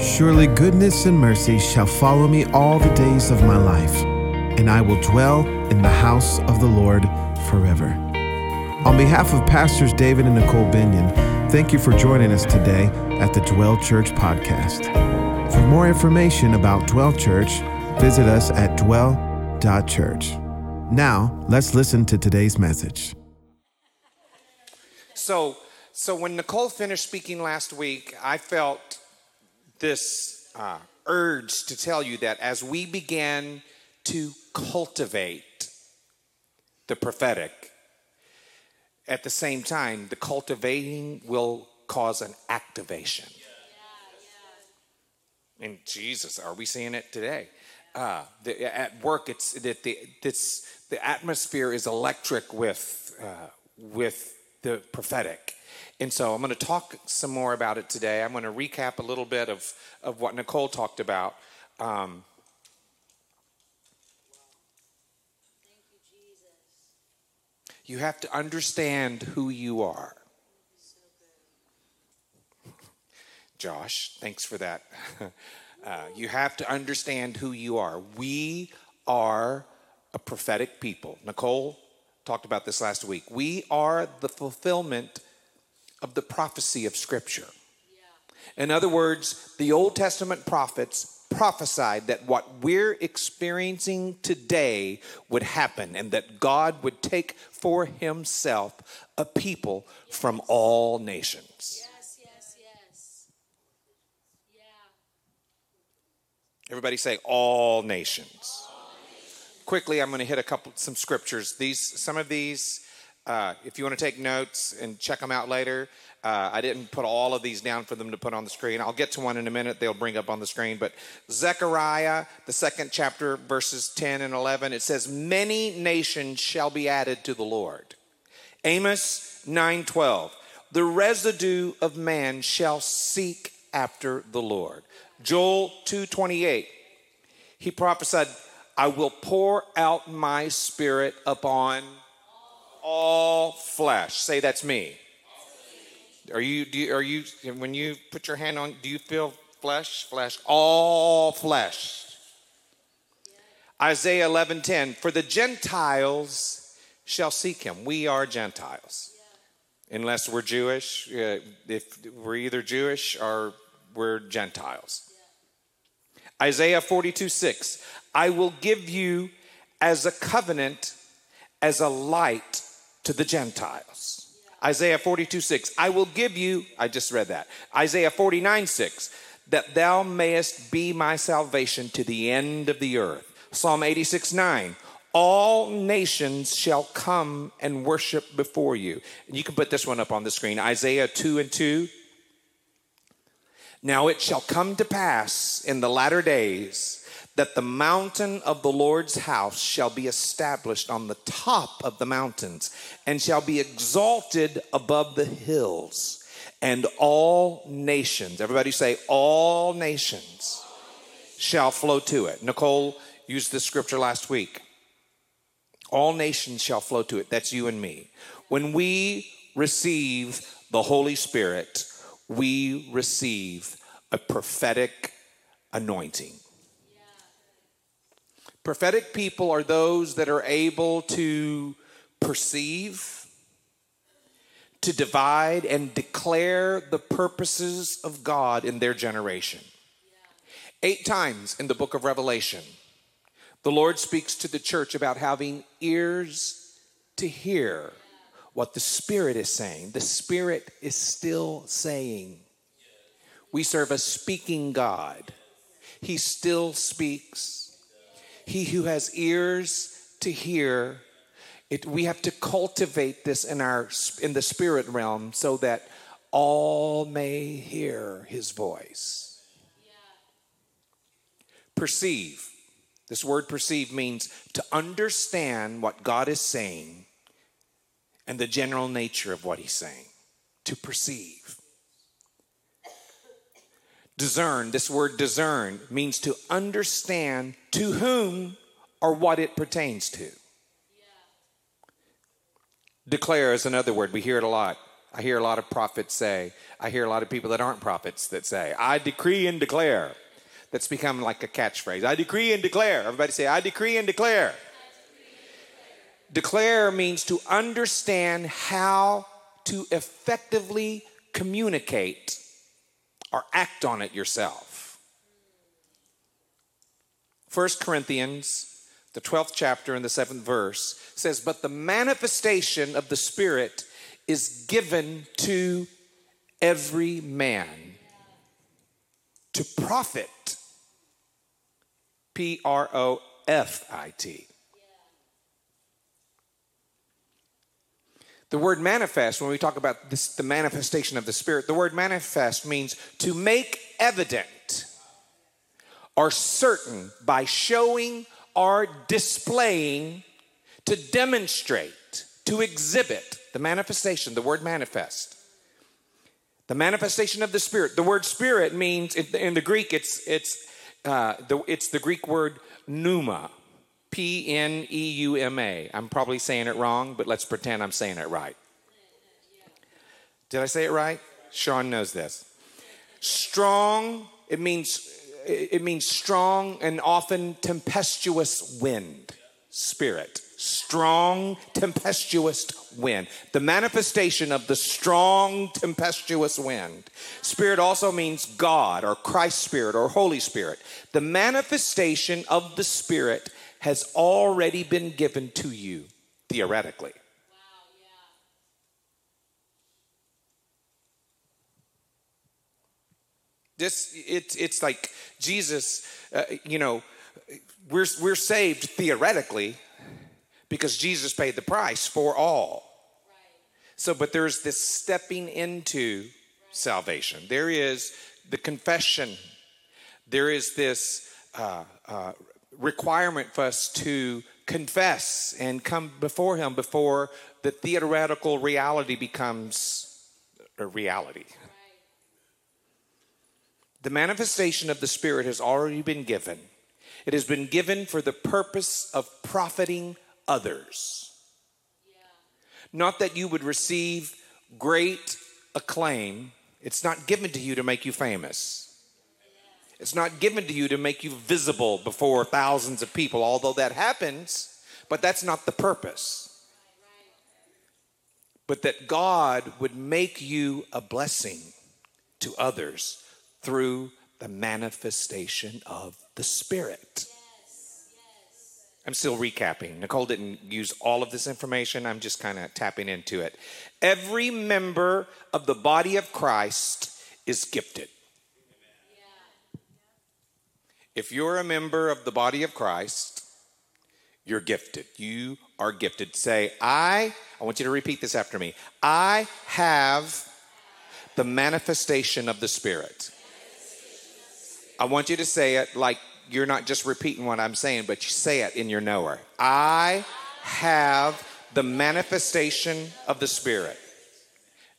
Surely goodness and mercy shall follow me all the days of my life, and I will dwell in the house of the Lord forever. On behalf of Pastors David and Nicole Binion, thank you for joining us today at the Dwell Church podcast. For more information about Dwell Church, visit us at dwell.church. Now, let's listen to today's message. So, so when Nicole finished speaking last week, I felt this uh, urge to tell you that as we began to cultivate the prophetic, at the same time, the cultivating will cause an activation. And Jesus, are we seeing it today? Uh, the, at work, it's that the this the atmosphere is electric with uh, with the prophetic. And so I'm going to talk some more about it today. I'm going to recap a little bit of, of what Nicole talked about. Um, you have to understand who you are. Josh, thanks for that. Uh, you have to understand who you are. We are a prophetic people. Nicole talked about this last week. We are the fulfillment of the prophecy of Scripture. In other words, the Old Testament prophets prophesied that what we're experiencing today would happen and that God would take for himself a people from all nations. Yes, yes, yes. Yeah. Everybody say all nations. Quickly, I'm going to hit a couple some scriptures. These some of these uh, if you want to take notes and check them out later, uh, I didn't put all of these down for them to put on the screen. I'll get to one in a minute, they'll bring up on the screen. But Zechariah, the second chapter, verses 10 and 11, it says, Many nations shall be added to the Lord. Amos 9 12, the residue of man shall seek after the Lord. Joel 2 28, he prophesied, I will pour out my spirit upon all flesh. Say that's me. Are you, do you, are you, when you put your hand on, do you feel flesh? Flesh. All flesh. Isaiah 11:10 For the Gentiles shall seek him. We are Gentiles. Unless we're Jewish, uh, if we're either Jewish or we're Gentiles. Isaiah 42 6. I will give you as a covenant, as a light to the Gentiles. Isaiah 42 6. I will give you, I just read that. Isaiah 49 6. That thou mayest be my salvation to the end of the earth. Psalm 86 9. All nations shall come and worship before you. And you can put this one up on the screen. Isaiah 2 and 2. Now it shall come to pass in the latter days that the mountain of the Lord's house shall be established on the top of the mountains and shall be exalted above the hills, and all nations, everybody say, all nations shall flow to it. Nicole used this scripture last week. All nations shall flow to it. That's you and me. When we receive the Holy Spirit, we receive a prophetic anointing. Prophetic people are those that are able to perceive, to divide, and declare the purposes of God in their generation. Eight times in the book of Revelation, the Lord speaks to the church about having ears to hear what the Spirit is saying. The Spirit is still saying. We serve a speaking God, He still speaks. He who has ears to hear, it, we have to cultivate this in our in the spirit realm so that all may hear his voice. Perceive. This word perceive means to understand what God is saying and the general nature of what he's saying. To perceive. Discern, this word discern means to understand to whom or what it pertains to. Declare is another word, we hear it a lot. I hear a lot of prophets say, I hear a lot of people that aren't prophets that say, I decree and declare. That's become like a catchphrase. I decree and declare. Everybody say, I decree and declare. Declare means to understand how to effectively communicate or act on it yourself. 1 Corinthians, the 12th chapter and the 7th verse says, But the manifestation of the Spirit is given to every man to profit. P R O F I T. The word manifest, when we talk about this, the manifestation of the Spirit, the word manifest means to make evident or certain by showing or displaying, to demonstrate, to exhibit. The manifestation, the word manifest. The manifestation of the Spirit. The word Spirit means, in the Greek, it's, it's, uh, the, it's the Greek word pneuma. P N E U M A. I'm probably saying it wrong, but let's pretend I'm saying it right. Did I say it right? Sean knows this. Strong, it means it means strong and often tempestuous wind, spirit. Strong, tempestuous wind. The manifestation of the strong, tempestuous wind. Spirit also means God or Christ Spirit or Holy Spirit. The manifestation of the Spirit has already been given to you, theoretically. This it's it's like Jesus, uh, you know, we're we're saved theoretically because Jesus paid the price for all. So, but there's this stepping into salvation. There is the confession. There is this uh, uh, requirement for us to confess and come before Him before the theoretical reality becomes a reality. The manifestation of the Spirit has already been given. It has been given for the purpose of profiting others. Not that you would receive great acclaim, it's not given to you to make you famous. It's not given to you to make you visible before thousands of people, although that happens, but that's not the purpose. But that God would make you a blessing to others through the manifestation of the Spirit. I'm still recapping. Nicole didn't use all of this information. I'm just kind of tapping into it. Every member of the body of Christ is gifted. If you're a member of the body of Christ, you're gifted. You are gifted. Say, I, I want you to repeat this after me. I have the manifestation of the Spirit. I want you to say it like you're not just repeating what I'm saying, but you say it in your knower. I have the manifestation of the Spirit.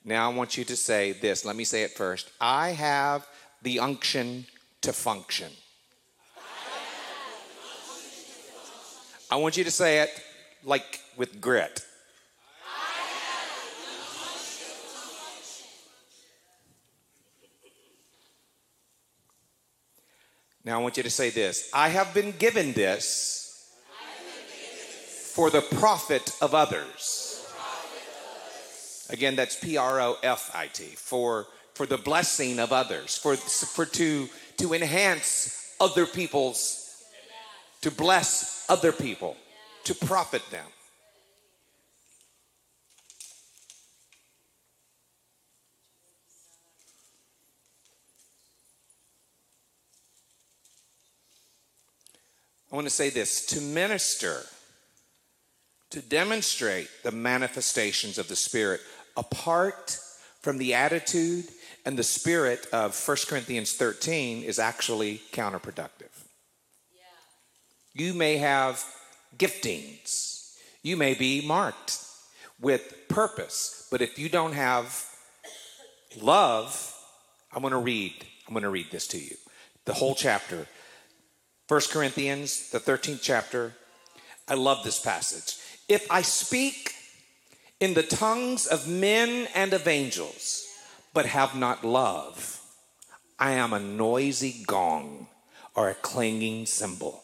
Now I want you to say this. Let me say it first. I have the unction to function. I want you to say it like with grit. Now I want you to say this I have been given this for the profit of others. Again, that's P R O F I T, for, for the blessing of others, for, for to, to enhance other people's, to bless other people, to profit them. I want to say this to minister, to demonstrate the manifestations of the Spirit apart from the attitude and the spirit of 1 Corinthians 13 is actually counterproductive. You may have giftings, you may be marked with purpose, but if you don't have love, I'm going to read. I'm going to read this to you. The whole chapter 1 Corinthians, the 13th chapter. I love this passage. If I speak in the tongues of men and of angels, but have not love, I am a noisy gong or a clanging cymbal.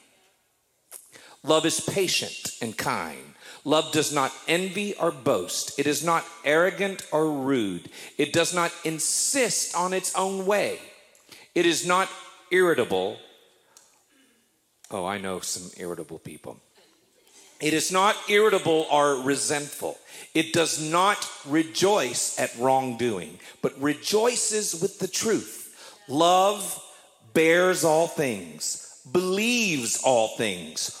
Love is patient and kind. Love does not envy or boast. It is not arrogant or rude. It does not insist on its own way. It is not irritable. Oh, I know some irritable people. It is not irritable or resentful. It does not rejoice at wrongdoing, but rejoices with the truth. Love bears all things, believes all things,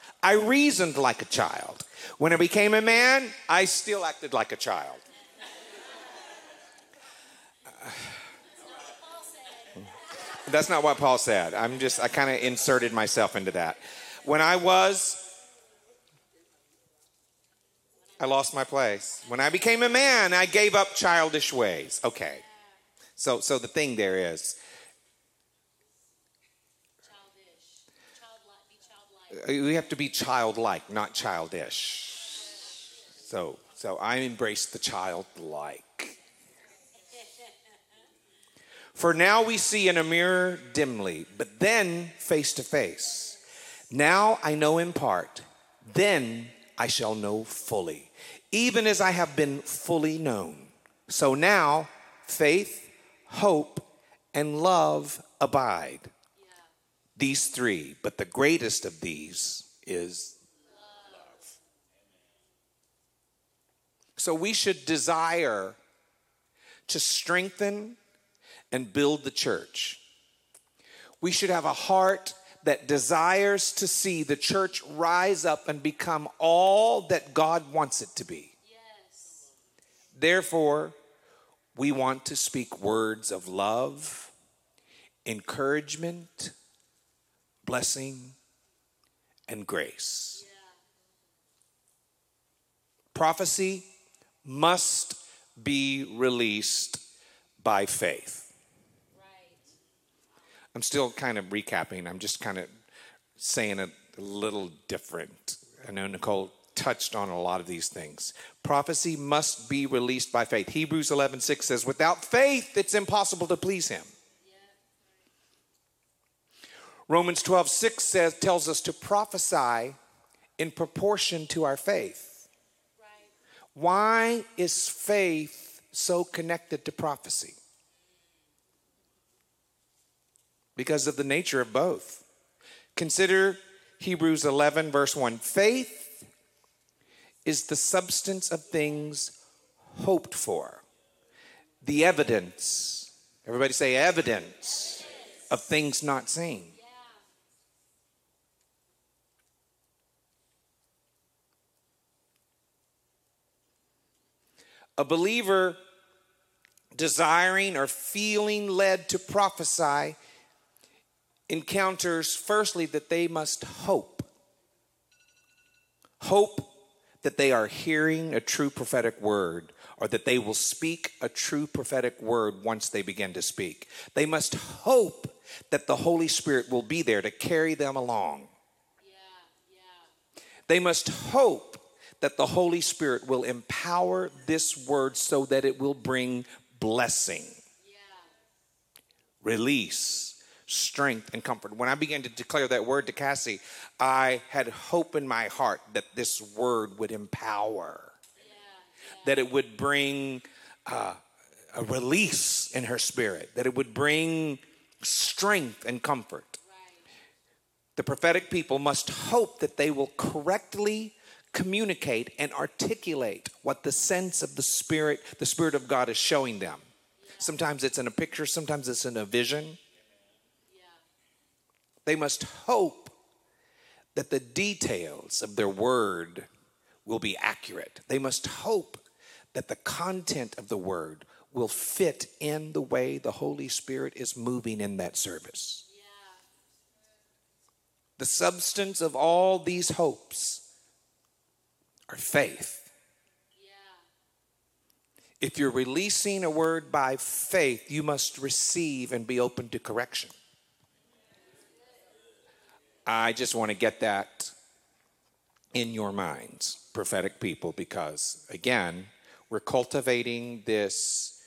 I reasoned like a child. When I became a man, I still acted like a child. That's not what Paul said. I'm just, I kind of inserted myself into that. When I was, I lost my place. When I became a man, I gave up childish ways. Okay. So, so the thing there is, Childish. Childlike. Be childlike. Uh, we have to be childlike, not childish. So, so I embrace the childlike. For now we see in a mirror dimly, but then face to face. Now I know in part, then I shall know fully, even as I have been fully known. So now faith, hope, and love abide. These three, but the greatest of these is love. So we should desire to strengthen and build the church. We should have a heart that desires to see the church rise up and become all that God wants it to be. Yes. Therefore, we want to speak words of love, encouragement, blessing, and grace. Prophecy must be released by faith. Right. I'm still kind of recapping. I'm just kind of saying it a little different. I know Nicole touched on a lot of these things. Prophecy must be released by faith. Hebrews 11:6 says, "Without faith it's impossible to please him." Romans 12:6 says tells us to prophesy in proportion to our faith. Right. Why is faith so connected to prophecy? Because of the nature of both. Consider Hebrews 11, verse 1. Faith is the substance of things hoped for, the evidence. Everybody say evidence of things not seen. A believer desiring or feeling led to prophesy encounters, firstly, that they must hope. Hope that they are hearing a true prophetic word or that they will speak a true prophetic word once they begin to speak. They must hope that the Holy Spirit will be there to carry them along. Yeah. Yeah. They must hope that the Holy Spirit will empower this word so that it will bring blessing, release, strength, and comfort. When I began to declare that word to Cassie, I had hope in my heart that this word would empower, that it would bring uh, a release in her spirit, that it would bring strength and comfort. The prophetic people must hope that they will correctly communicate and articulate what the sense of the Spirit, the Spirit of God is showing them. Sometimes it's in a picture, sometimes it's in a vision. They must hope that the details of their word will be accurate. They must hope that the content of the word will fit in the way the Holy Spirit is moving in that service. The substance of all these hopes are faith. If you're releasing a word by faith, you must receive and be open to correction. I just want to get that in your minds, prophetic people, because again, we're cultivating this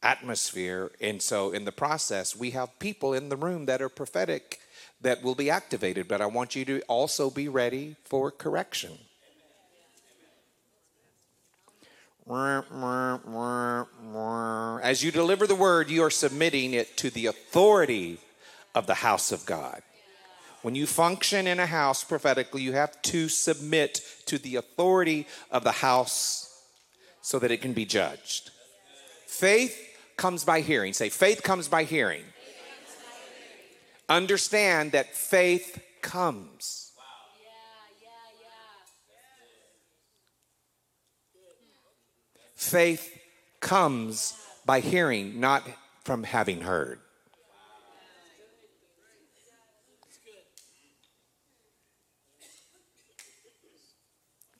atmosphere. And so, in the process, we have people in the room that are prophetic that will be activated, but I want you to also be ready for correction. As you deliver the word, you are submitting it to the authority of the house of God. When you function in a house prophetically, you have to submit to the authority of the house so that it can be judged. Faith comes by hearing. Say, faith comes by hearing. Understand that faith comes. Faith comes by hearing, not from having heard.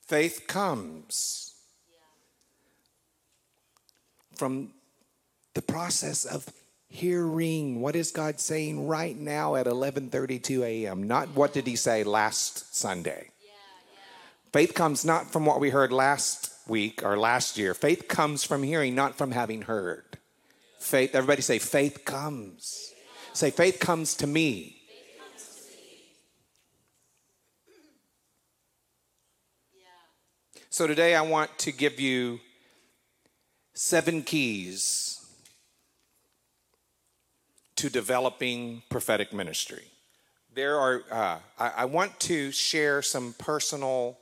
Faith comes from the process of hearing what is god saying right now at 11:32 a.m. not what did he say last sunday faith comes not from what we heard last week or last year faith comes from hearing not from having heard. Faith everybody say faith comes. Say faith comes to me. So today i want to give you seven keys to developing prophetic ministry. There are, uh, I, I want to share some personal,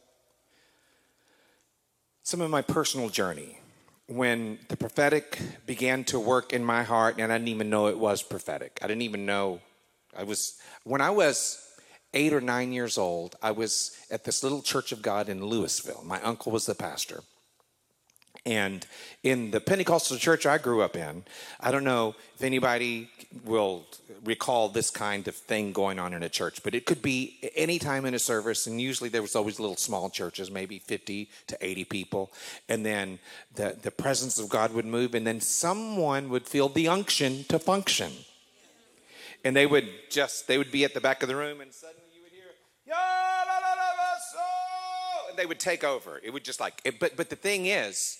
some of my personal journey when the prophetic began to work in my heart, and I didn't even know it was prophetic. I didn't even know I was, when I was eight or nine years old, I was at this little church of God in Louisville. My uncle was the pastor. And in the Pentecostal church I grew up in, I don't know if anybody will recall this kind of thing going on in a church, but it could be any time in a service, and usually there was always little small churches, maybe 50 to 80 people, and then the, the presence of God would move, and then someone would feel the unction to function. And they would just, they would be at the back of the room, and suddenly you would hear, "Ya la la la la so," and they would take over. It would just like, it, but but the thing is,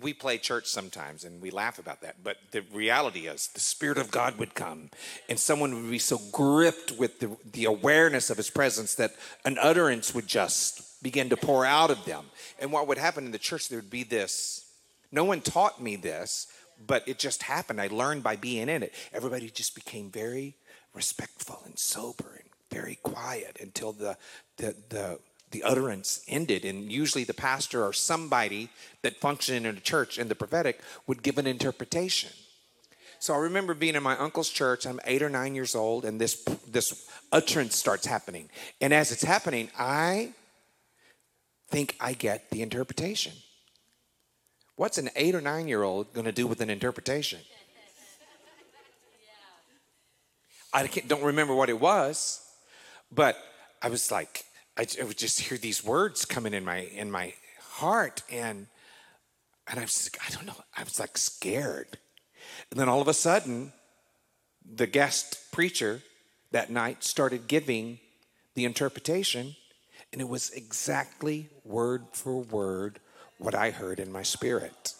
we play church sometimes and we laugh about that but the reality is the spirit of god would come and someone would be so gripped with the, the awareness of his presence that an utterance would just begin to pour out of them. And what would happen in the church there would be this no one taught me this but it just happened. I learned by being in it. Everybody just became very respectful and sober and very quiet until the the, the the utterance ended. And usually the pastor or somebody that functioned in a church in the prophetic would give an interpretation. So i remember being in my uncle's church. I'm eight or nine years old and this this utterance starts happening. And as it's happening i think i get the interpretation. What's an eight or nine year old going to do with an interpretation? I can't, don't remember what it was but i was like I, I would just hear these words coming in my in my heart, and and I was I don't know, I was like scared, and then all of a sudden, the guest preacher that night started giving the interpretation, and it was exactly word for word what I heard in my spirit.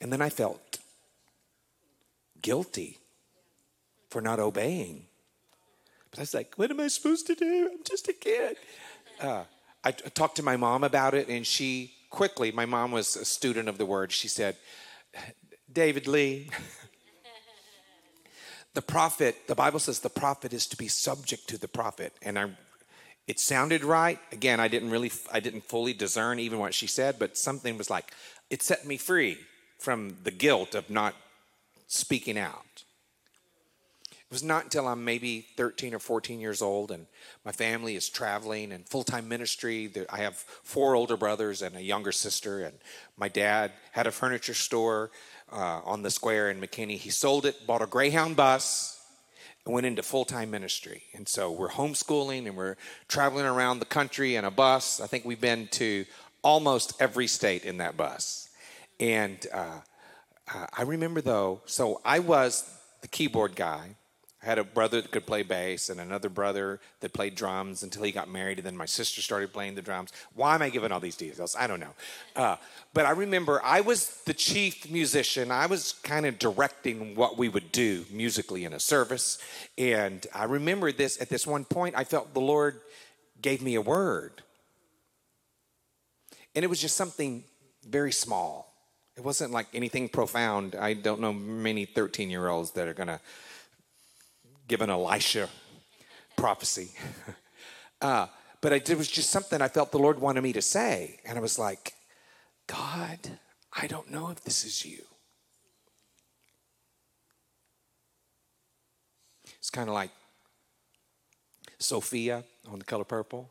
And then I felt guilty for not obeying. But I was like, what am I supposed to do? I'm just a kid. Uh, I, talked to my mom about it, and she quickly, my mom was a student of the word. She said, David Lee, the prophet, the Bible says the prophet is to be subject to the prophet. And I, it sounded right. Again, I didn't really, I didn't fully discern even what she said, but something was like, it set me free from the guilt of not speaking out. It was not until I'm maybe 13 or 14 years old and my family is traveling and full time ministry. I have four older brothers and a younger sister, and my dad had a furniture store uh, on the square in McKinney. He sold it, bought a Greyhound bus, and went into full time ministry. And so we're homeschooling and we're traveling around the country in a bus. I think we've been to almost every state in that bus. And uh, uh, I remember though, so I was the keyboard guy. I had a brother that could play bass and another brother that played drums until he got married, and then my sister started playing the drums. Why am I giving all these details? I don't know. Uh, but I remember I was the chief musician. I was kind of directing what we would do musically in a service. And I remember this at this one point, I felt the Lord gave me a word. And it was just something very small. It wasn't like anything profound. I don't know many 13 year olds that are going to give an Elisha prophecy. Uh, but it was just something I felt the Lord wanted me to say. And I was like, God, I don't know if this is you. It's kind of like Sofia on the color purple.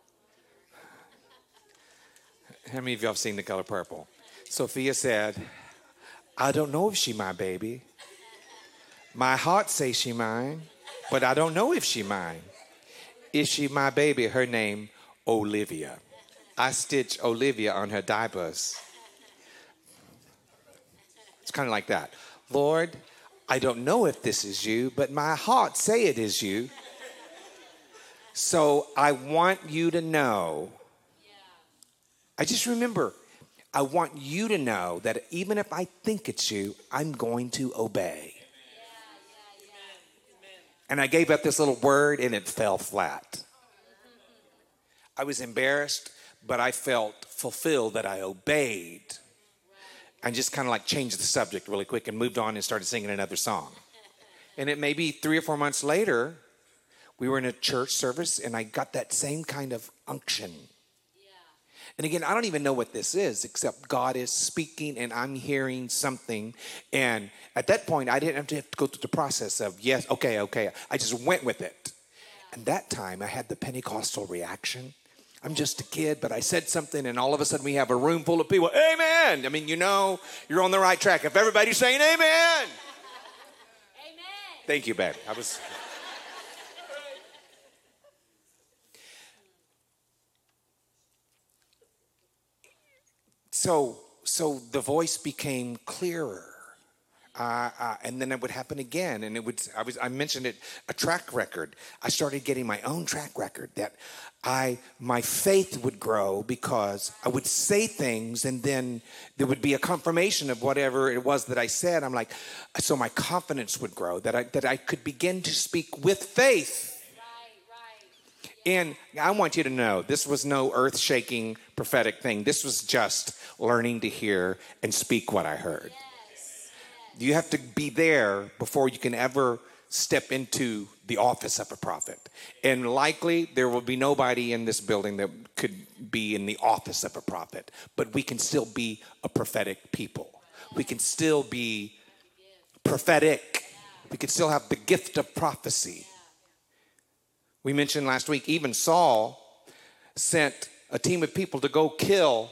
How many of y'all have seen the color purple? Sofia said, I don't know if she my baby. My heart say she mine, but I don't know if she mine. Is she my baby? Her name, Olivia. I stitch Olivia on her diapers. It's kind of like that. Lord, I don't know if this is you, but my heart say it is you. So I want you to know. I just remember, I want you to know that even if I think it's you, I'm going to obey. And I gave up this little word and it fell flat. I was embarrassed, but I felt fulfilled that I obeyed. I just kind of like changed the subject really quick and moved on and started singing another song. And it may be three or four months later, we were in a church service and I got that same kind of unction. And again, I don't even know what this is, except God is speaking and I'm hearing something. And at that point, I didn't have to, have to go through the process of, yes, okay, okay. I just went with it. And that time, I had the Pentecostal reaction. I'm just a kid, but I said something, and all of a sudden, we have a room full of people. Amen. I mean, you know, you're on the right track. If everybody's saying amen, Amen. thank you, baby. I was. So so the voice became clearer. Uh, uh, and then it would happen again and it would i was i mentioned it a track record. I started getting my own track record that i my faith would grow because i would say things and then there would be a confirmation of whatever it was that i said. I'm like so my confidence would grow that i that i could begin to speak with faith. And I want you to know this was no earth shaking prophetic thing. This was just learning to hear and speak what I heard. You have to be there before you can ever step into the office of a prophet. And likely there will be nobody in this building that could be in the office of a prophet, but we can still be a prophetic people. We can still be prophetic. We can still have the gift of prophecy. We mentioned last week, even Saul sent a team of people to go kill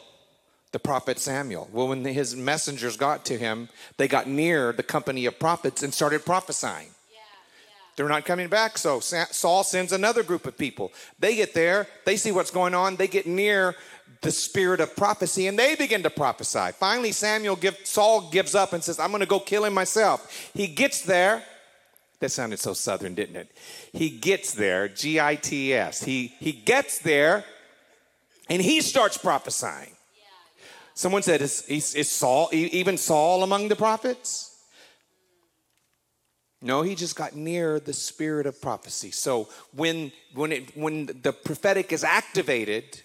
the prophet Samuel. Well, when his messengers got to him, they got near the company of prophets and started prophesying. They're not coming back, so Saul sends another group of people. They get there, they see what's going on, they get near the spirit of prophecy, and they begin to prophesy. Finally, Samuel give, Saul gives up and says, "I'm going to go kill him myself." He gets there. That sounded so southern, didn't it? He gets there, G I T S. He he gets there and he starts prophesying. Someone said, is, is, is Saul, even Saul among the prophets? No, he just got near the spirit of prophecy. So when, when, it, when the prophetic is activated,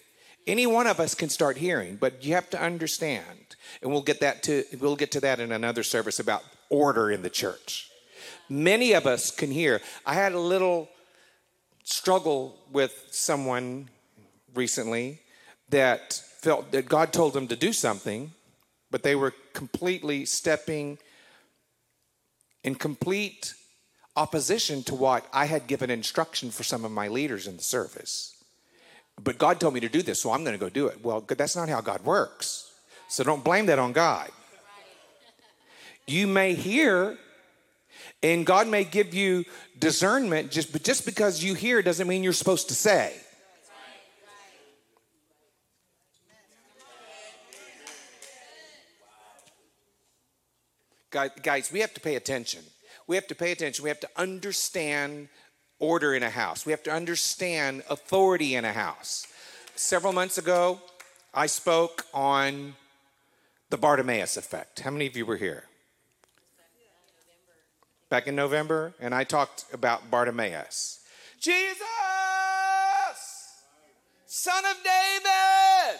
Any one of us can start hearing, but you have to understand, and we'll get that to we'll get to that in another service about order in the church. Many of us can hear. I had a little struggle with someone recently that felt that God told them to do something, but they were completely stepping in complete opposition to what I had given instruction for some of my leaders in the service. But God told me to do this, so I'm going to go do it. Well, that's not how God works. So don't blame that on God. You may hear, and God may give you discernment, just, but just because you hear doesn't mean you're supposed to say. Guys, we have to pay attention. We have to pay attention. We have to understand order in a house. We have to understand authority in a house. Several months ago, I spoke on the Bartimaeus effect. How many of you were here? Back in November, and I talked about Bartimaeus. Jesus, son of David,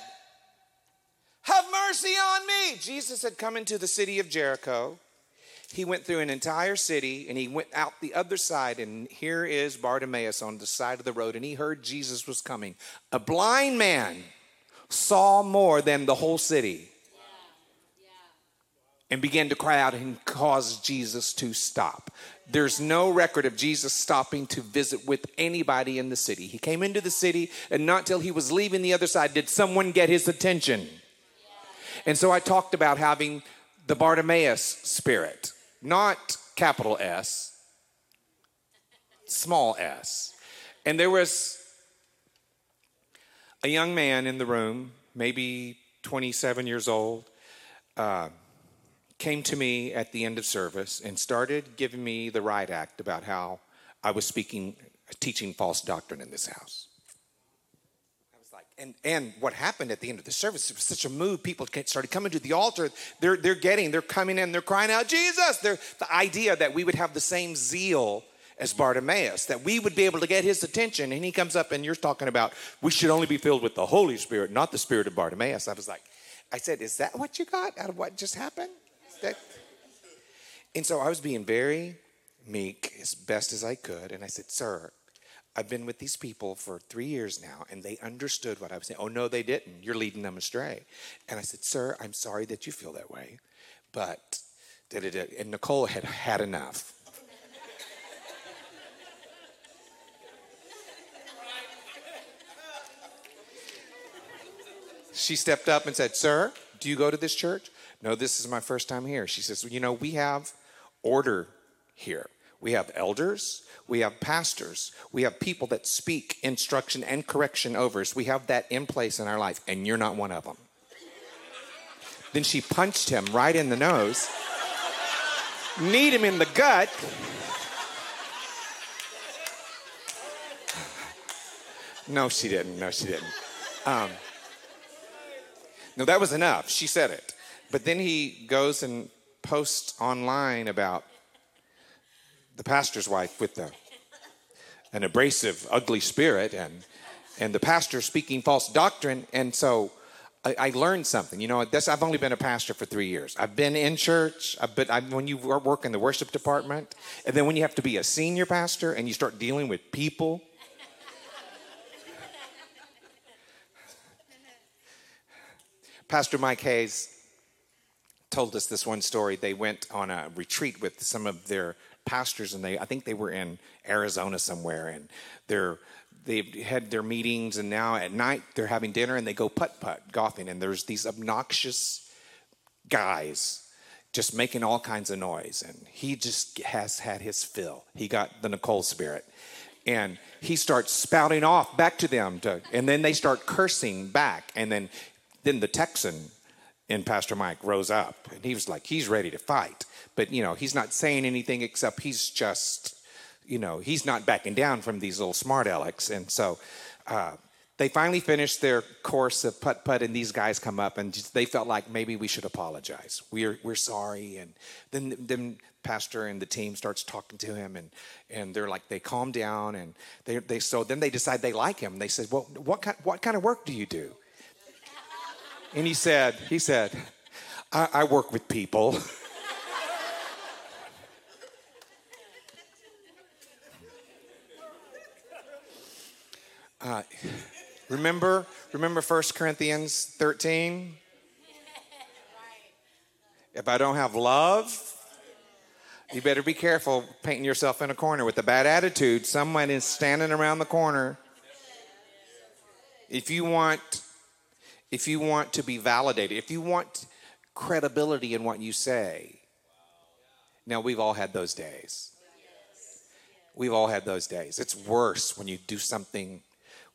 have mercy on me. Jesus had come into the city of Jericho he went through an entire city and he went out the other side. And here is Bartimaeus on the side of the road, and he heard Jesus was coming. A blind man saw more than the whole city and began to cry out and cause Jesus to stop. There's no record of Jesus stopping to visit with anybody in the city. He came into the city, and not till he was leaving the other side did someone get his attention. And so I talked about having the Bartimaeus spirit not capital S, small s. And there was a young man in the room, maybe 27 years old, uh, came to me at the end of service and started giving me the right act about how I was speaking, teaching false doctrine in this house. I was like, and and what happened at the end of the service it was such a move people started coming to the altar. They're they're getting they're coming in they're crying out jesus! They're the idea that we would have the same zeal as bartimaeus that we would be able to get his attention and he comes up and you're talking about we should only be filled with the holy spirit not the spirit of bartimaeus. I was like i said is that what you got out of what just happened and so i was being very meek as best as i could and i said sir I've been with these people for three years now, and they understood what I was saying. Oh, no, they didn't. You're leading them astray. And I said, Sir, I'm sorry that you feel that way, but, and Nicole had had enough. she stepped up and said, Sir, do you go to this church? No, this is my first time here. She says, well, You know, we have order here. We have elders, we have pastors, we have people that speak instruction and correction over us. We have that in place in our life, and you're not one of them. then she punched him right in the nose, kneed him in the gut. No, she didn't. No, she didn't. Um, no, that was enough. She said it. But then he goes and posts online about the pastor's wife with the, an abrasive, ugly spirit, and, and the pastor speaking false doctrine. And so I, I learned something. You know, I've only been a pastor for three years. I've been in church, uh, but I, when you work in the worship department, and then when you have to be a senior pastor and you start dealing with people. Pastor Mike Hayes told us this one story. They went on a retreat with some of their pastors, and they I think they were in Arizona somewhere, and they're they've had their meetings, and now at night they're having dinner, and they go putt putt golfing, and there's these obnoxious guys just making all kinds of noise, and he just has had his fill. He got the Nicole spirit. And he starts spouting off back to them, to, and then they start cursing back. And then, then the Texan in Pastor Mike rose up, and he was like, he's ready to fight. But you know he's not saying anything except he's just you know he's not backing down from these little smart alecks and so uh, they finally finished their course of putt putt and these guys come up and they felt like maybe we should apologize. We're we're sorry. And then then pastor and the team starts talking to him and and they're like they calm down and they they so then they decide they like him. They said well what kind what kind of work do you do And he said, he said, I, I work with people. Uh, remember, remember 1 Corinthians 13? If I don't have love, you better be careful painting yourself in a corner with a bad attitude. Someone is standing around the corner. If you want if you want to be validated, if you want credibility in what you say. Now we've all had those days. We've all had those days. It's worse when you do something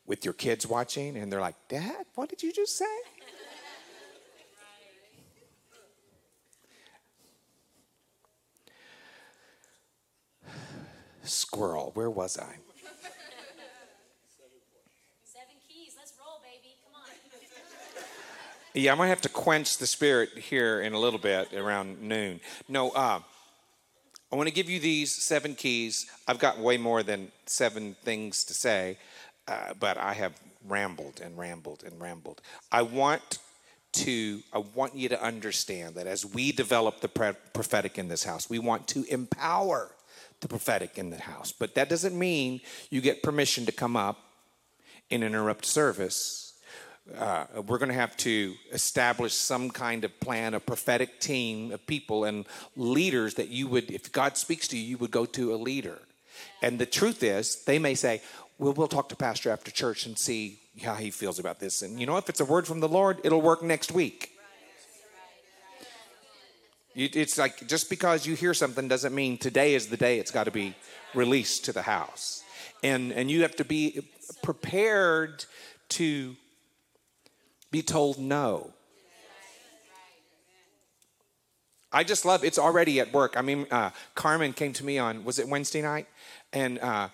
with your kids watching and they're like, Dad, what did you just say? Squirrel, where was I? Seven keys. Let's roll, baby. Come on. Yeah, I'm gonna have to quench the spirit here in a little bit around noon. No, uh, I want to give you these seven keys. I've got way more than seven things to say, uh, but I have rambled and rambled and rambled. I want to. I want you to understand that as we develop the pre- prophetic in this house, we want to empower the prophetic in the house. But that doesn't mean you get permission to come up and interrupt service uh, we're going to have to establish some kind of plan, a prophetic team of people and leaders that you would, if God speaks to you, you would go to a leader. And the truth is, they may say, well, we'll talk to pastor after church and see how he feels about this. And you know, if it's a word from the Lord, it'll work next week. It's like just because you hear something doesn't mean today is the day it's got to be released to the house. And, and you have to be prepared to be told no. I just love it's already at work. I mean, uh, Carmen came to me on was it Wednesday night, and uh,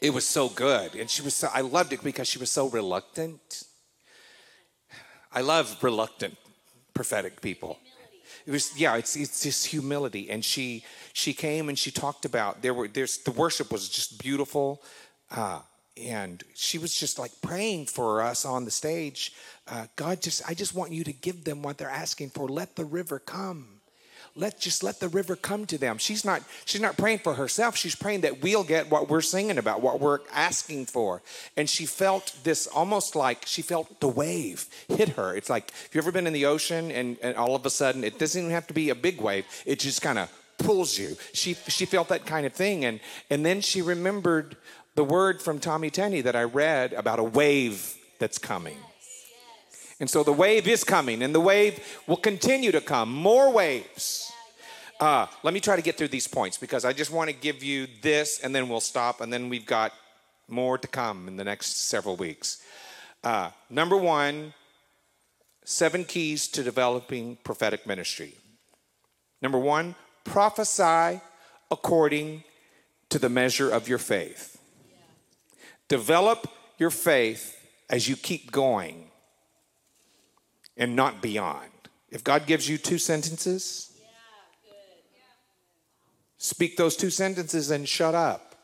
it was so good, and she was so I loved it because she was so reluctant. I love reluctant prophetic people. It was yeah, it's it's just humility, and she she came and she talked about there were there's the worship was just beautiful. Uh, and she was just like praying for us on the stage. Uh, God, just I just want you to give them what they're asking for. Let the river come. Let just let the river come to them. She's not she's not praying for herself. She's praying that we'll get what we're singing about, what we're asking for. And she felt this almost like she felt the wave hit her. It's like if you've ever been in the ocean and, and all of a sudden it doesn't even have to be a big wave. It just kind of pulls you. She she felt that kind of thing, and and then she remembered the word from Tommy Tenney that I read about a wave that's coming. And so the wave is coming, and the wave will continue to come. More waves. Uh, let me try to get through these points because I just want to give you this, and then we'll stop, and then we've got more to come in the next several weeks. Uh, number one, seven keys to developing prophetic ministry. Number one, prophesy according to the measure of your faith. Develop your faith as you keep going and not beyond. If God gives you two sentences, speak those two sentences and shut up.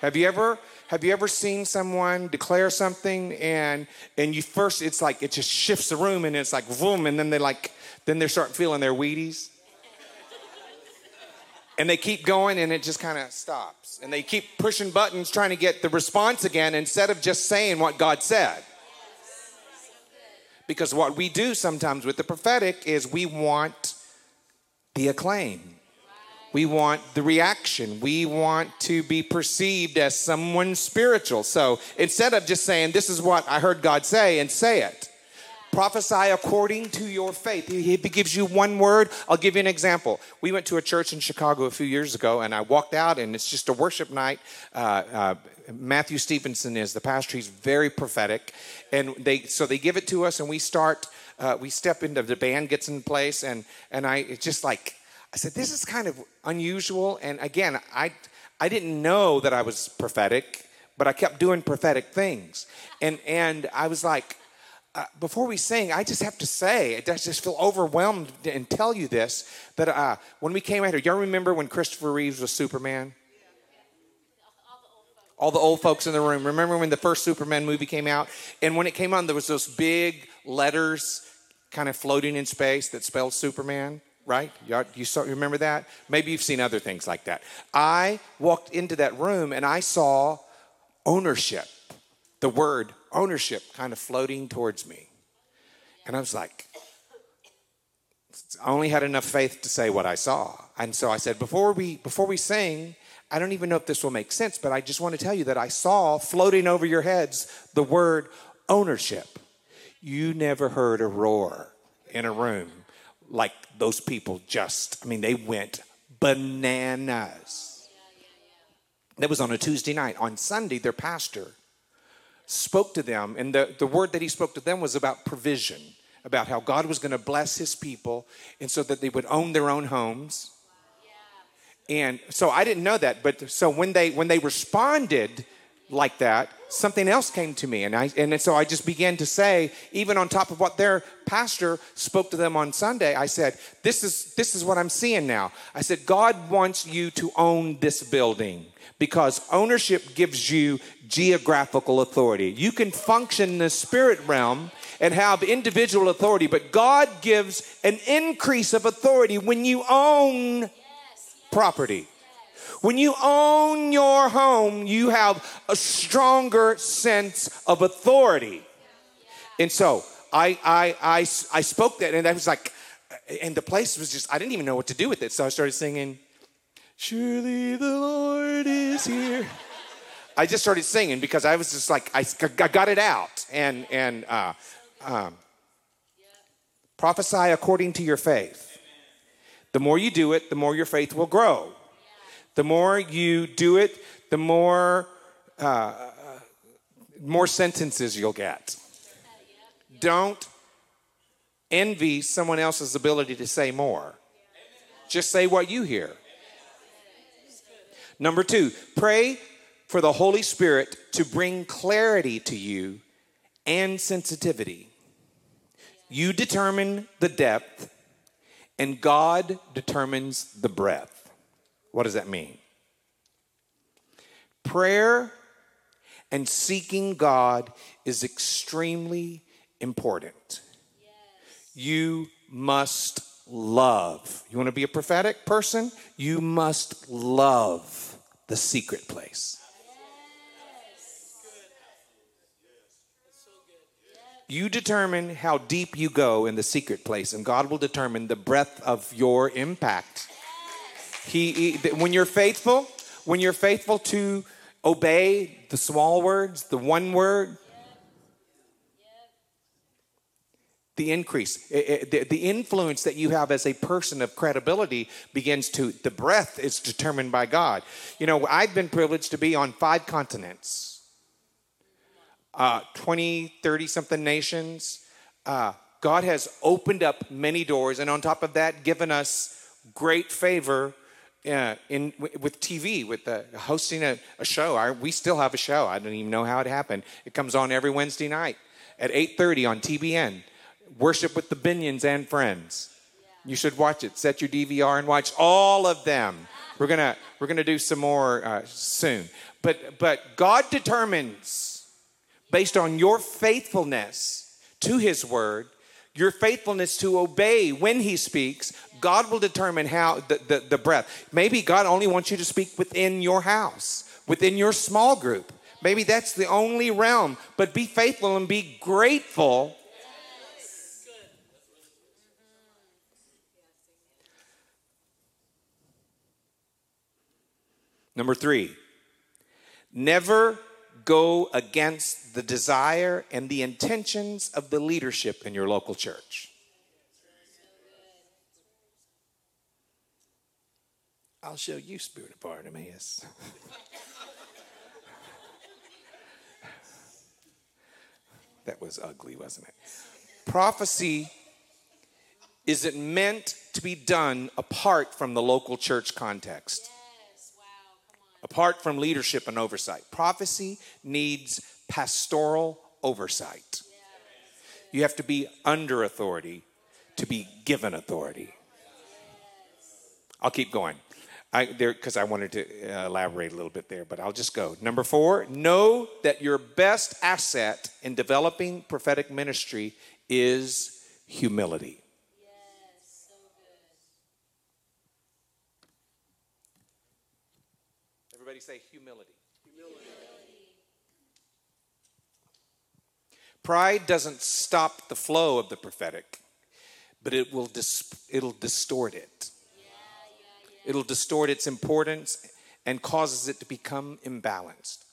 Have you ever have you ever seen someone declare something and and you first it's like it just shifts the room and it's like boom and then they like then they start feeling their Wheaties and they keep going and it just kind of stops. And they keep pushing buttons trying to get the response again instead of just saying what god said. Because what we do sometimes with the prophetic is we want the acclaim. We want the reaction. We want to be perceived as someone spiritual. So instead of just saying this is what i heard god say and say it prophesy according to your faith. He gives you one word. I'll give you an example. We went to a church in Chicago a few years ago, and I walked out, and it's just a worship night. Uh, uh, Matthew Stevenson is the pastor. He's very prophetic, and they so they give it to us, and we start. Uh, we step into the band gets in place, and and I it's just like I said, this is kind of unusual. And again, I I didn't know that I was prophetic, but I kept doing prophetic things, and and I was like uh, before we sing, I just have to say, I just feel overwhelmed and tell you this that uh, when we came out here, y'all remember when Christopher Reeves was Superman? All the old folks in the room. Remember when the first Superman movie came out? And when it came on, there was those big letters kind of floating in space that spelled Superman, right? You, you saw, remember that? Maybe you've seen other things like that. I walked into that room and I saw ownership, the word ownership kind of floating towards me. And I was like, I only had enough faith to say what I saw. And so I said, before we before we sing, I don't even know if this will make sense, but I just want to tell you that I saw floating over your heads the word ownership. You never heard a roar in a room like those people just, I mean, they went bananas. That was on a Tuesday night. On Sunday, their pastor spoke to them, and the, the word that he spoke to them was about provision, about how God was going to bless his people, and so that they would own their own homes. And so I didn't know that, but so when they when they responded like that, something else came to me, and I and so I just began to say, even on top of what their pastor spoke to them on Sunday, I said, "This is this is what I'm seeing now." I said, "God wants you to own this building." Because ownership gives you geographical authority. You can function in the spirit realm and have individual authority, but God gives an increase of authority when you own property. When you own your home, you have a stronger sense of authority. And so I, I, I, I spoke that, and I was like, and the place was just, I didn't even know what to do with it. So I started singing, Surely the Lord is here. I just started singing because I was just like, I, I got it out. And, and uh, um, prophesy according to your faith. The more you do it, the more your faith will grow. The more you do it, the more uh, more sentences you'll get. Don't envy someone else's ability to say more. Just say what you hear. Number two, pray for the Holy Spirit to bring clarity to you and sensitivity. You determine the depth, and God determines the breadth. What does that mean? Prayer and seeking God is extremely important. You must love. You want to be a prophetic person? You must love the secret place. You determine how deep you go in the secret place, and God will determine the breadth of your impact. He, he when you're faithful, when you're faithful to obey the small words, the one word, the increase the influence that you have as a person of credibility begins to the breadth is determined by god. You know i've been privileged to be on five continents. Uh, 20 30 something nations. Uh, god has opened up many doors and on top of that given us great favor uh, in with TV, with the, hosting a, a show. I, we still have a show. I don't even know how it happened. It comes on every Wednesday night at 8:30 on TBN. Worship with the Binions and friends. You should watch it. Set your DVR and watch all of them. We're gonna we're gonna do some more uh, soon. But but God determines based on your faithfulness to His word, your faithfulness to obey when He speaks. God will determine how the, the, the breath. Maybe God only wants you to speak within your house, within your small group. Maybe that's the only realm. But be faithful and be grateful Number three, never go against the desire and the intentions of the leadership in your local church. I'll show you, Spirit of Bartimaeus. that was ugly, wasn't it? Prophecy isn't meant to be done apart from the local church context apart from leadership and oversight. Prophecy needs pastoral oversight. You have to be under authority to be given authority. I'll keep going. I there because I wanted to uh, elaborate a little bit there, but I'll just go. Number four, know that your best asset in developing prophetic ministry is humility. Yes, so good. Everybody say humility. Pride doesn't stop the flow of the prophetic, but it will dis- it'll distort it. It'll distort its importance and causes it to become imbalanced.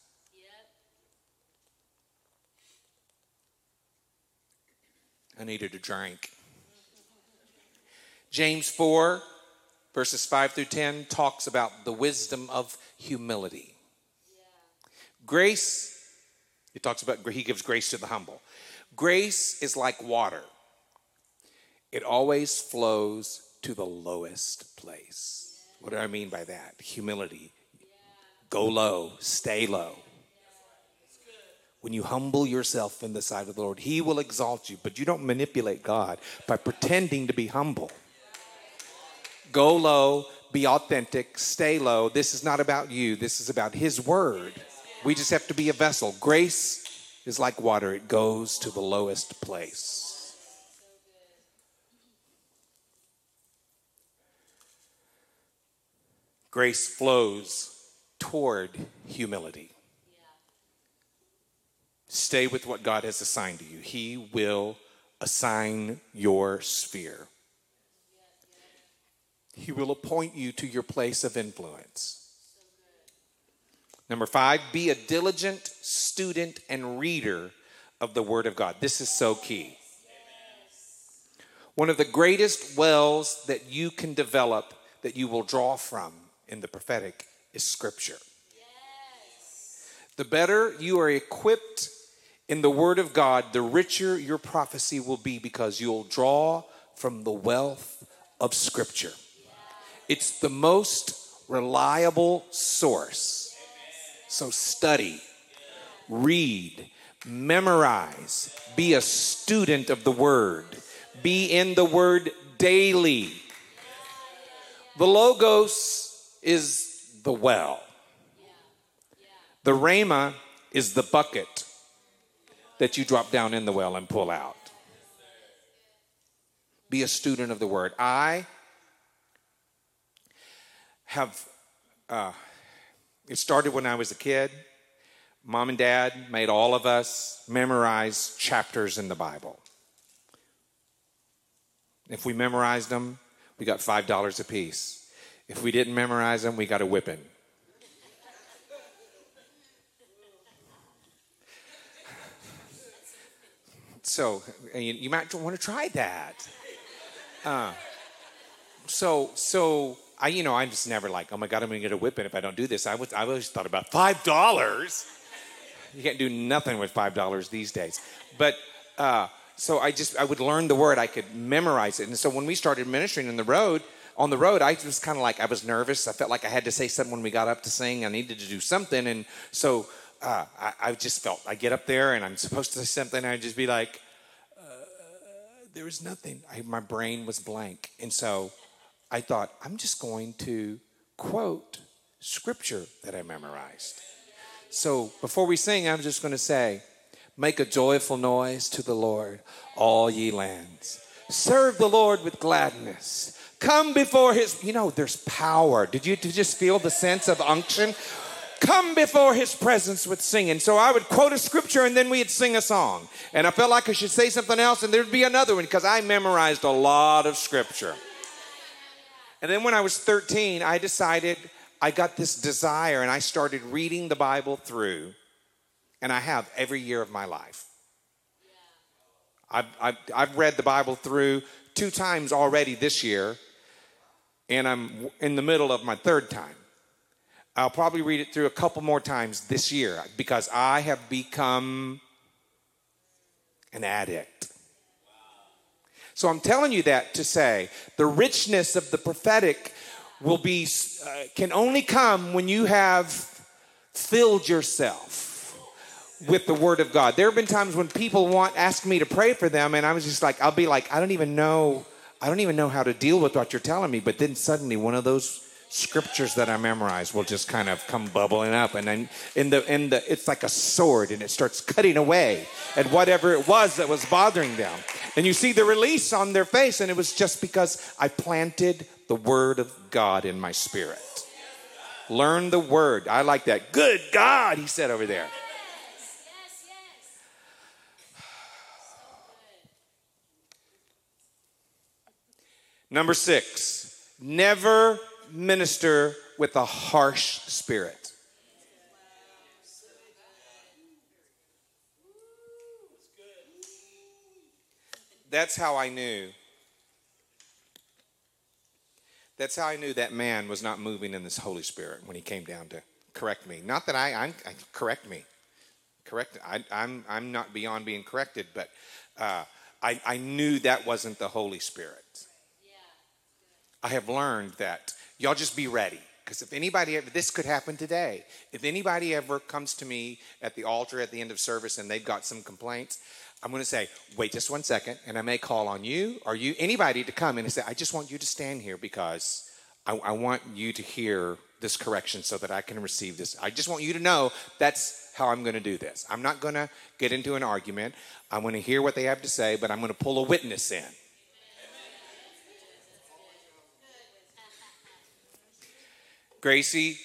I needed a drink. James 4, verses 5 through 10, talks about the wisdom of humility. Grace, he talks about, he gives grace to the humble. Grace is like water, it always flows to the lowest place. What do I mean by that? Humility. Go low, stay low. When you humble yourself in the sight of the Lord, He will exalt you, but you don't manipulate God by pretending to be humble. Go low, be authentic, stay low. This is not about you, this is about His Word. We just have to be a vessel. Grace is like water, it goes to the lowest place. Grace flows toward humility. Stay with what God has assigned to you. He will assign your sphere. He will appoint you to your place of influence. Number five, be a diligent student and reader of the Word of God. This is so key. One of the greatest wells that you can develop, that you will draw from in the prophetic, is Scripture. The better you are equipped in the Word of God, the richer your prophecy will be because you'll draw from the wealth of Scripture. It's the most reliable source. So study, read, memorize, be a student of the Word, be in the Word daily. The Logos is the well. The Rhema is the bucket that you drop down in the well and pull out. Be a student of the word. I have, uh, it started when I was a kid. Mom and dad made all of us memorize chapters in the Bible. If we memorized them, we got $5 a piece. If we didn't memorize them, we got a whipping. So you, might want to try that. Uh, so so I you know I'm just never like oh my god I'm gonna get a whipping if I don't do this. I was I always thought about five dollars. You can't do nothing with five dollars these days. But uh, so I just I would learn the word. I could memorize it. And so when we started ministering on the road, on the road, I was kind of like I was nervous. I felt like I had to say something when we got up to sing. I needed to do something, and so uh, I, I, just felt I get up there and I'm supposed to say something. And I'd just be like, uh, there was nothing. I, my brain was blank, and so I thought I'm just going to quote scripture that I memorized. So before we sing, I'm just going to say, Make a joyful noise to the Lord, all ye lands. Serve the Lord with gladness. Come before his, you know, there's power. Did you, did you just feel the sense of unction? Come before his presence with singing. So I would quote a scripture and then we'd sing a song. And I felt like I should say something else and there'd be another one because I memorized a lot of scripture. And then when I was 13, I decided I got this desire and I started reading the Bible through. And I have every year of my life. I've, I've, I've read the Bible through two times already this year, and I'm in the middle of my third time. I'll probably read it through a couple more times this year because I have become an addict. So I'm telling you that to say the richness of the prophetic will be uh, can only come when you have filled yourself with the word of God. There have been times when people want ask me to pray for them and I was just like I'll be like I don't even know I don't even know how to deal with what you're telling me but then suddenly one of those scriptures that I memorize will just kind of come bubbling up, and then in the in the it's like a sword, and it starts cutting away at whatever it was that was bothering them. And you see the release on their face, and it was just because I planted the word of God in my spirit. Learn the word. I like that. Good God, he said over there. Number six, never minister with a harsh spirit. That's how I knew. That's how I knew that man was not moving in this Holy Spirit when he came down to correct me. Not that I, I'm, I correct me, correct. I, I'm, I'm not beyond being corrected, but uh, I, I knew that wasn't the Holy Spirit. I have learned that y'all just be ready. Because if anybody ever, this could happen today. If anybody ever comes to me at the altar at the end of service and they've got some complaints, I'm going to say, wait just one second, and I may call on you or you, anybody to come in and say, I just want you to stand here because I, I want you to hear this correction so that I can receive this. I just want you to know that's how I'm going to do this. I'm not going to get into an argument. I'm going to hear what they have to say, but I'm going to pull a witness in. Gracie,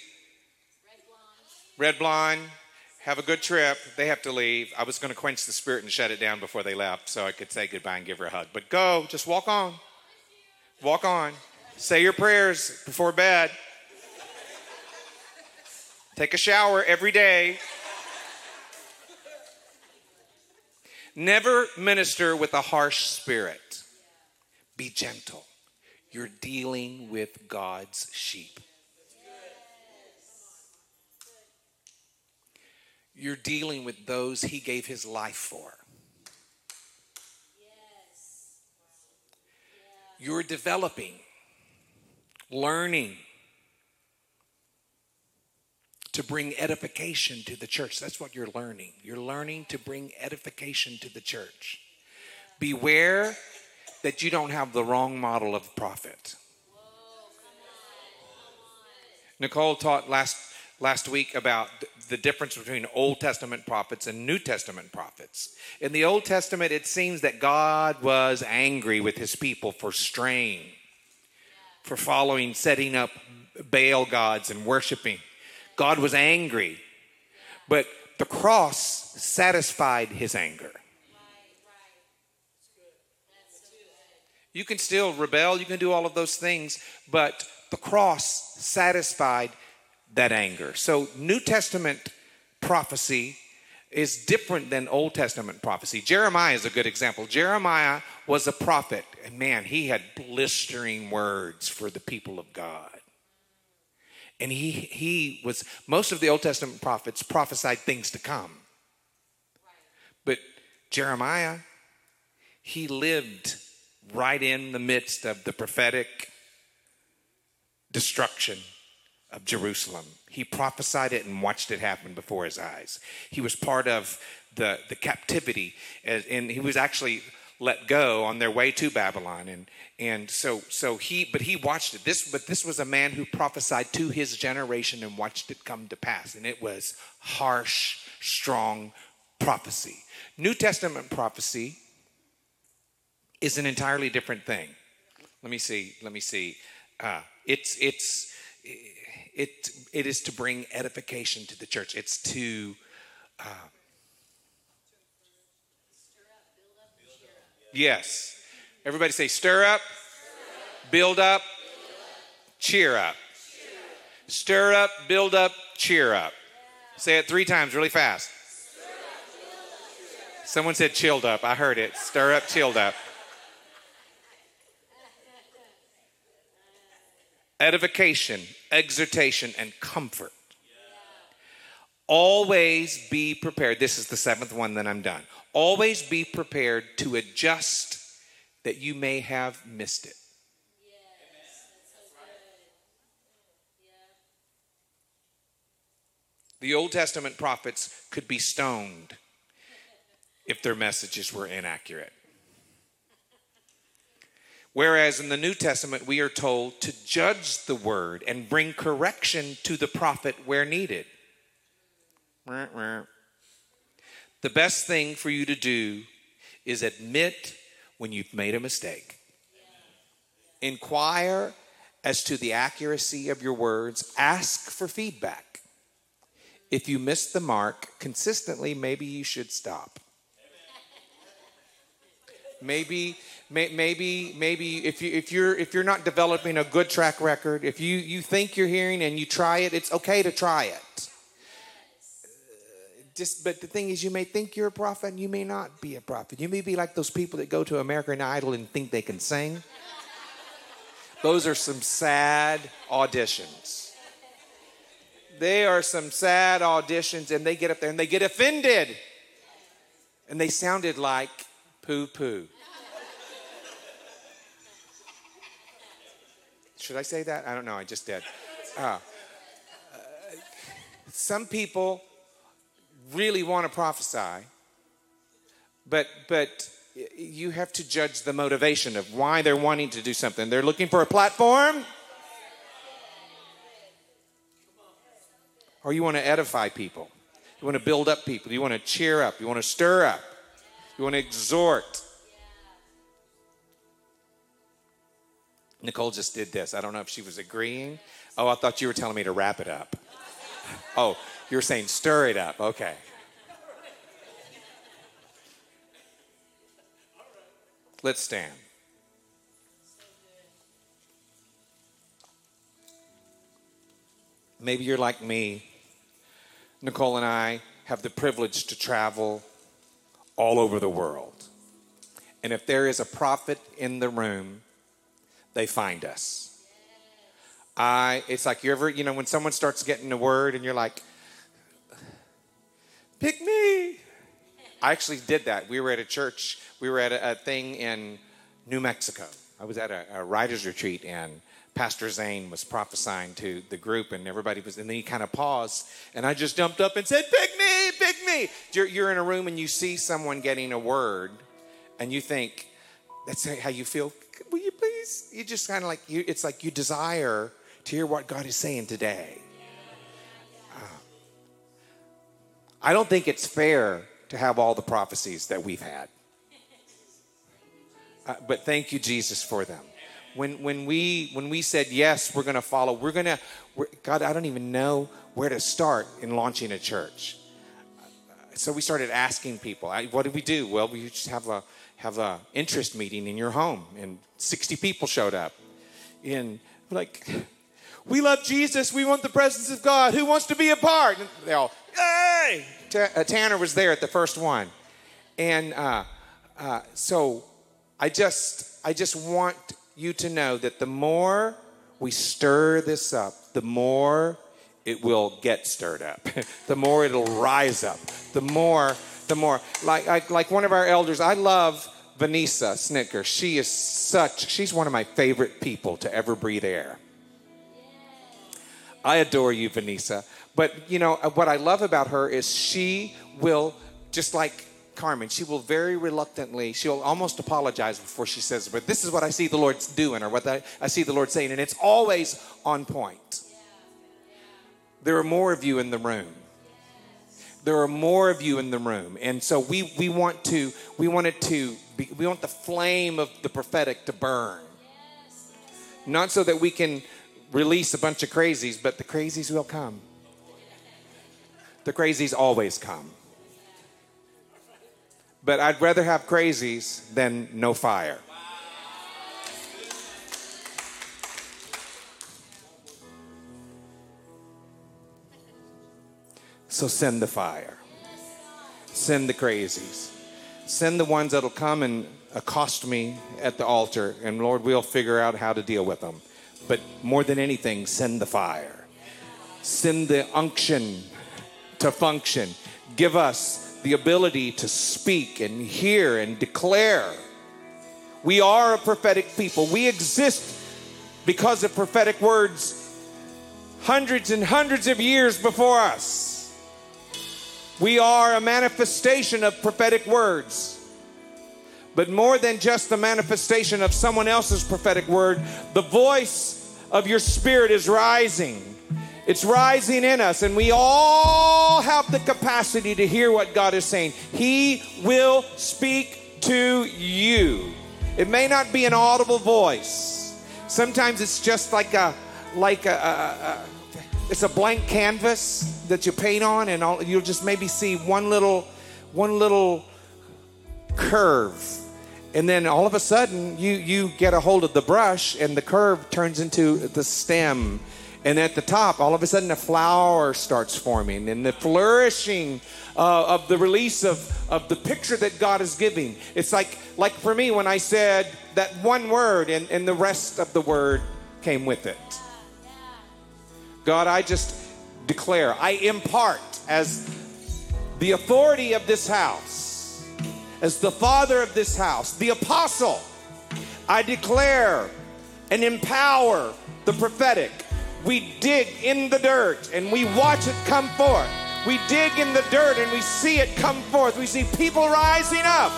Red Blonde, have a good trip. They have to leave. I was going to quench the spirit and shut it down before they left so I could say goodbye and give her a hug. But go, just walk on. Walk on. Say your prayers before bed. Take a shower every day. Never minister with a harsh spirit. Be gentle. You're dealing with God's sheep. You're dealing with those he gave his life for. You're developing, learning to bring edification to the church. That's what you're learning. You're learning to bring edification to the church. Beware that you don't have the wrong model of prophet. Nicole taught last last week about the difference between Old Testament prophets and New Testament prophets. In the Old Testament, it seems that God was angry with his people for straying, for following, setting up Baal gods and worshiping. God was angry, but the cross satisfied his anger. You can still rebel, you can do all of those things, but the cross satisfied that anger. So, New Testament prophecy is different than Old Testament prophecy. Jeremiah is a good example. Jeremiah was a prophet, and man, he had blistering words for the people of God. And he, he was, most of the Old Testament prophets prophesied things to come. But Jeremiah, he lived right in the midst of the prophetic destruction of Jerusalem. He prophesied it and watched it happen before his eyes. He was part of the, the captivity, and, he was actually let go on their way to Babylon. And, and so, so he, but he watched it. This, but this was a man who prophesied to his generation and watched it come to pass. And it was harsh, strong prophecy. New Testament prophecy is an entirely different thing. Let me see. Let me see. Uh, it's it's it it is to bring edification to the church. It's to uh, yes. Everybody say stir up, build up, cheer up. Stir up, build up, cheer up. Say it three times really fast. Someone said chilled up. I heard it. Stir up, chilled up. Edification, exhortation, and comfort. Always be prepared. This is the seventh one, then I'm done. Always be prepared to adjust that you may have missed it. The Old Testament prophets could be stoned if their messages were inaccurate. Whereas in the New Testament, we are told to judge the word and bring correction to the prophet where needed. The best thing for you to do is admit when you've made a mistake. Inquire as to the accuracy of your words, ask for feedback. If you miss the mark consistently, maybe you should stop. Maybe, may, maybe, maybe if you if you're if you're not developing a good track record, if you you think you're hearing and you try it, it's okay to try it. Uh, just, but the thing is, you may think you're a prophet, and you may not be a prophet. You may be like those people that go to American Idol and think they can sing. Those are some sad auditions. They are some sad auditions, and they get up there and they get offended. And they sounded like poo poo. Should I say that? I don't know. I just did. Uh, uh, some people really want to prophesy, but but you have to judge the motivation of why they're wanting to do something. They're looking for a platform, or you want to edify people. You want to build up people. You want to cheer up. You want to stir up. You want to exhort. Nicole just did this. I don't know if she was agreeing. Oh, I thought you were telling me to wrap it up. Oh, you're saying stir it up. Okay. Let's stand. Maybe you're like me. Nicole and I have the privilege to travel all over the world. And if there is a prophet in the room, they find us. I it's like you ever, you know, when someone starts getting a word and you're like, pick me. I actually did that. We were at a church, we were at a, a thing in New Mexico. I was at a, a writer's retreat and Pastor Zane was prophesying to the group, and everybody was, and then he kind of paused, and I just jumped up and said, Pick me, pick me. You're, you're in a room and you see someone getting a word, and you think, That's how you feel. Will you? You just kind of like, you, it's like you desire to hear what God is saying today. Uh, I don't think it's fair to have all the prophecies that we've had. Uh, but thank you, Jesus, for them when when we when we said yes we're going to follow we're going to god i don't even know where to start in launching a church so we started asking people what do we do well we just have a have a interest meeting in your home and 60 people showed up. And like we love jesus. We want the presence of god. Who wants to be a part? And they all hey! Uh, tanner was there at the first one. And uh, uh, so i just i just want you to know that the more we stir this up, the more it will get stirred up. the more it'll rise up. The more, the more. Like, like, like one of our elders, I love Vanessa Snicker. She is such, she's one of my favorite people to ever breathe air. I adore you, Vanessa. But, you know, uh, what I love about her is she will, just like Carmen, she will very reluctantly, she'll almost apologize before she says, but this is what I see the Lord doing or what I, I see the Lord saying. And it's always on point. There are more of you in the room. There are more of you in the room. And so we, we want to, we want it to, be, we want the flame of the prophetic to burn. Not so that we can release a bunch of crazies, but the crazies will come. The crazies always come. But I'd rather have crazies than no fire. So send the fire. Send the crazies. Send the ones that'll come and accost me at the altar, and Lord, we'll figure out how to deal with them. But more than anything, send the fire. Send the unction to function. Give us the ability to speak and hear and declare. We are a prophetic people. We exist because of prophetic words hundreds and hundreds of years before us. We are a manifestation of prophetic words. But more than just the manifestation of someone else's prophetic word, the voice of your spirit is rising. It's rising in us, and we all have the capacity to hear what God is saying. He will speak to you. It may not be an audible voice. Sometimes it's just like a like a, a, a it's a blank canvas that you paint on, and all, you'll just maybe see one little one little curve. And then all of a sudden you you get a hold of the brush and the curve turns into the stem. And at the top all of a sudden a flower starts forming and the flourishing uh, of the release of, of the picture that god is giving. It's like like for me when i said that one word and, and the rest of the word came with it god i just declare i impart as the authority of this house as the father of this house the apostle i declare and empower the prophetic we dig in the dirt and we watch it come forth. We dig in the dirt and we see it come forth. We see people rising up.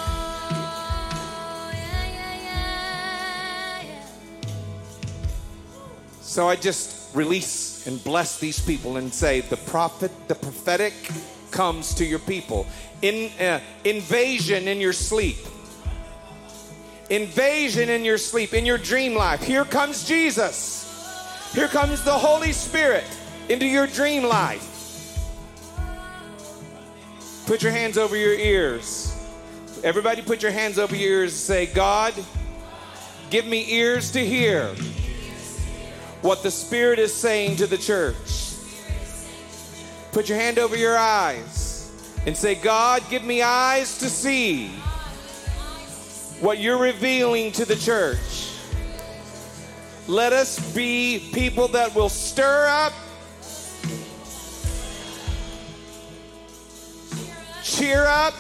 So I just release and bless these people and say, the prophet, the prophetic comes to your people. In uh, invasion in your sleep. Invasion in your sleep, in your dream life. Here comes Jesus. Here comes the Holy Spirit into your dream life. Put your hands over your ears. Everybody, put your hands over your ears and say, God, give me ears to hear what the Spirit is saying to the church. Put your hand over your eyes and say, God, give me eyes to see what you're revealing to the church. Let us be people that will stir up, cheer up,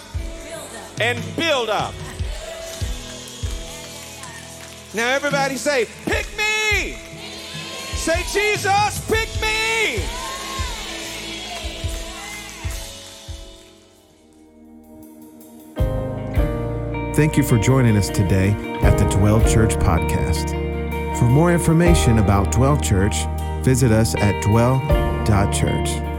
and build up. Now, everybody say, Pick me! Say, Jesus, pick me! Thank you for joining us today at the Dwell Church Podcast. For more information about Dwell Church, visit us at dwell.church.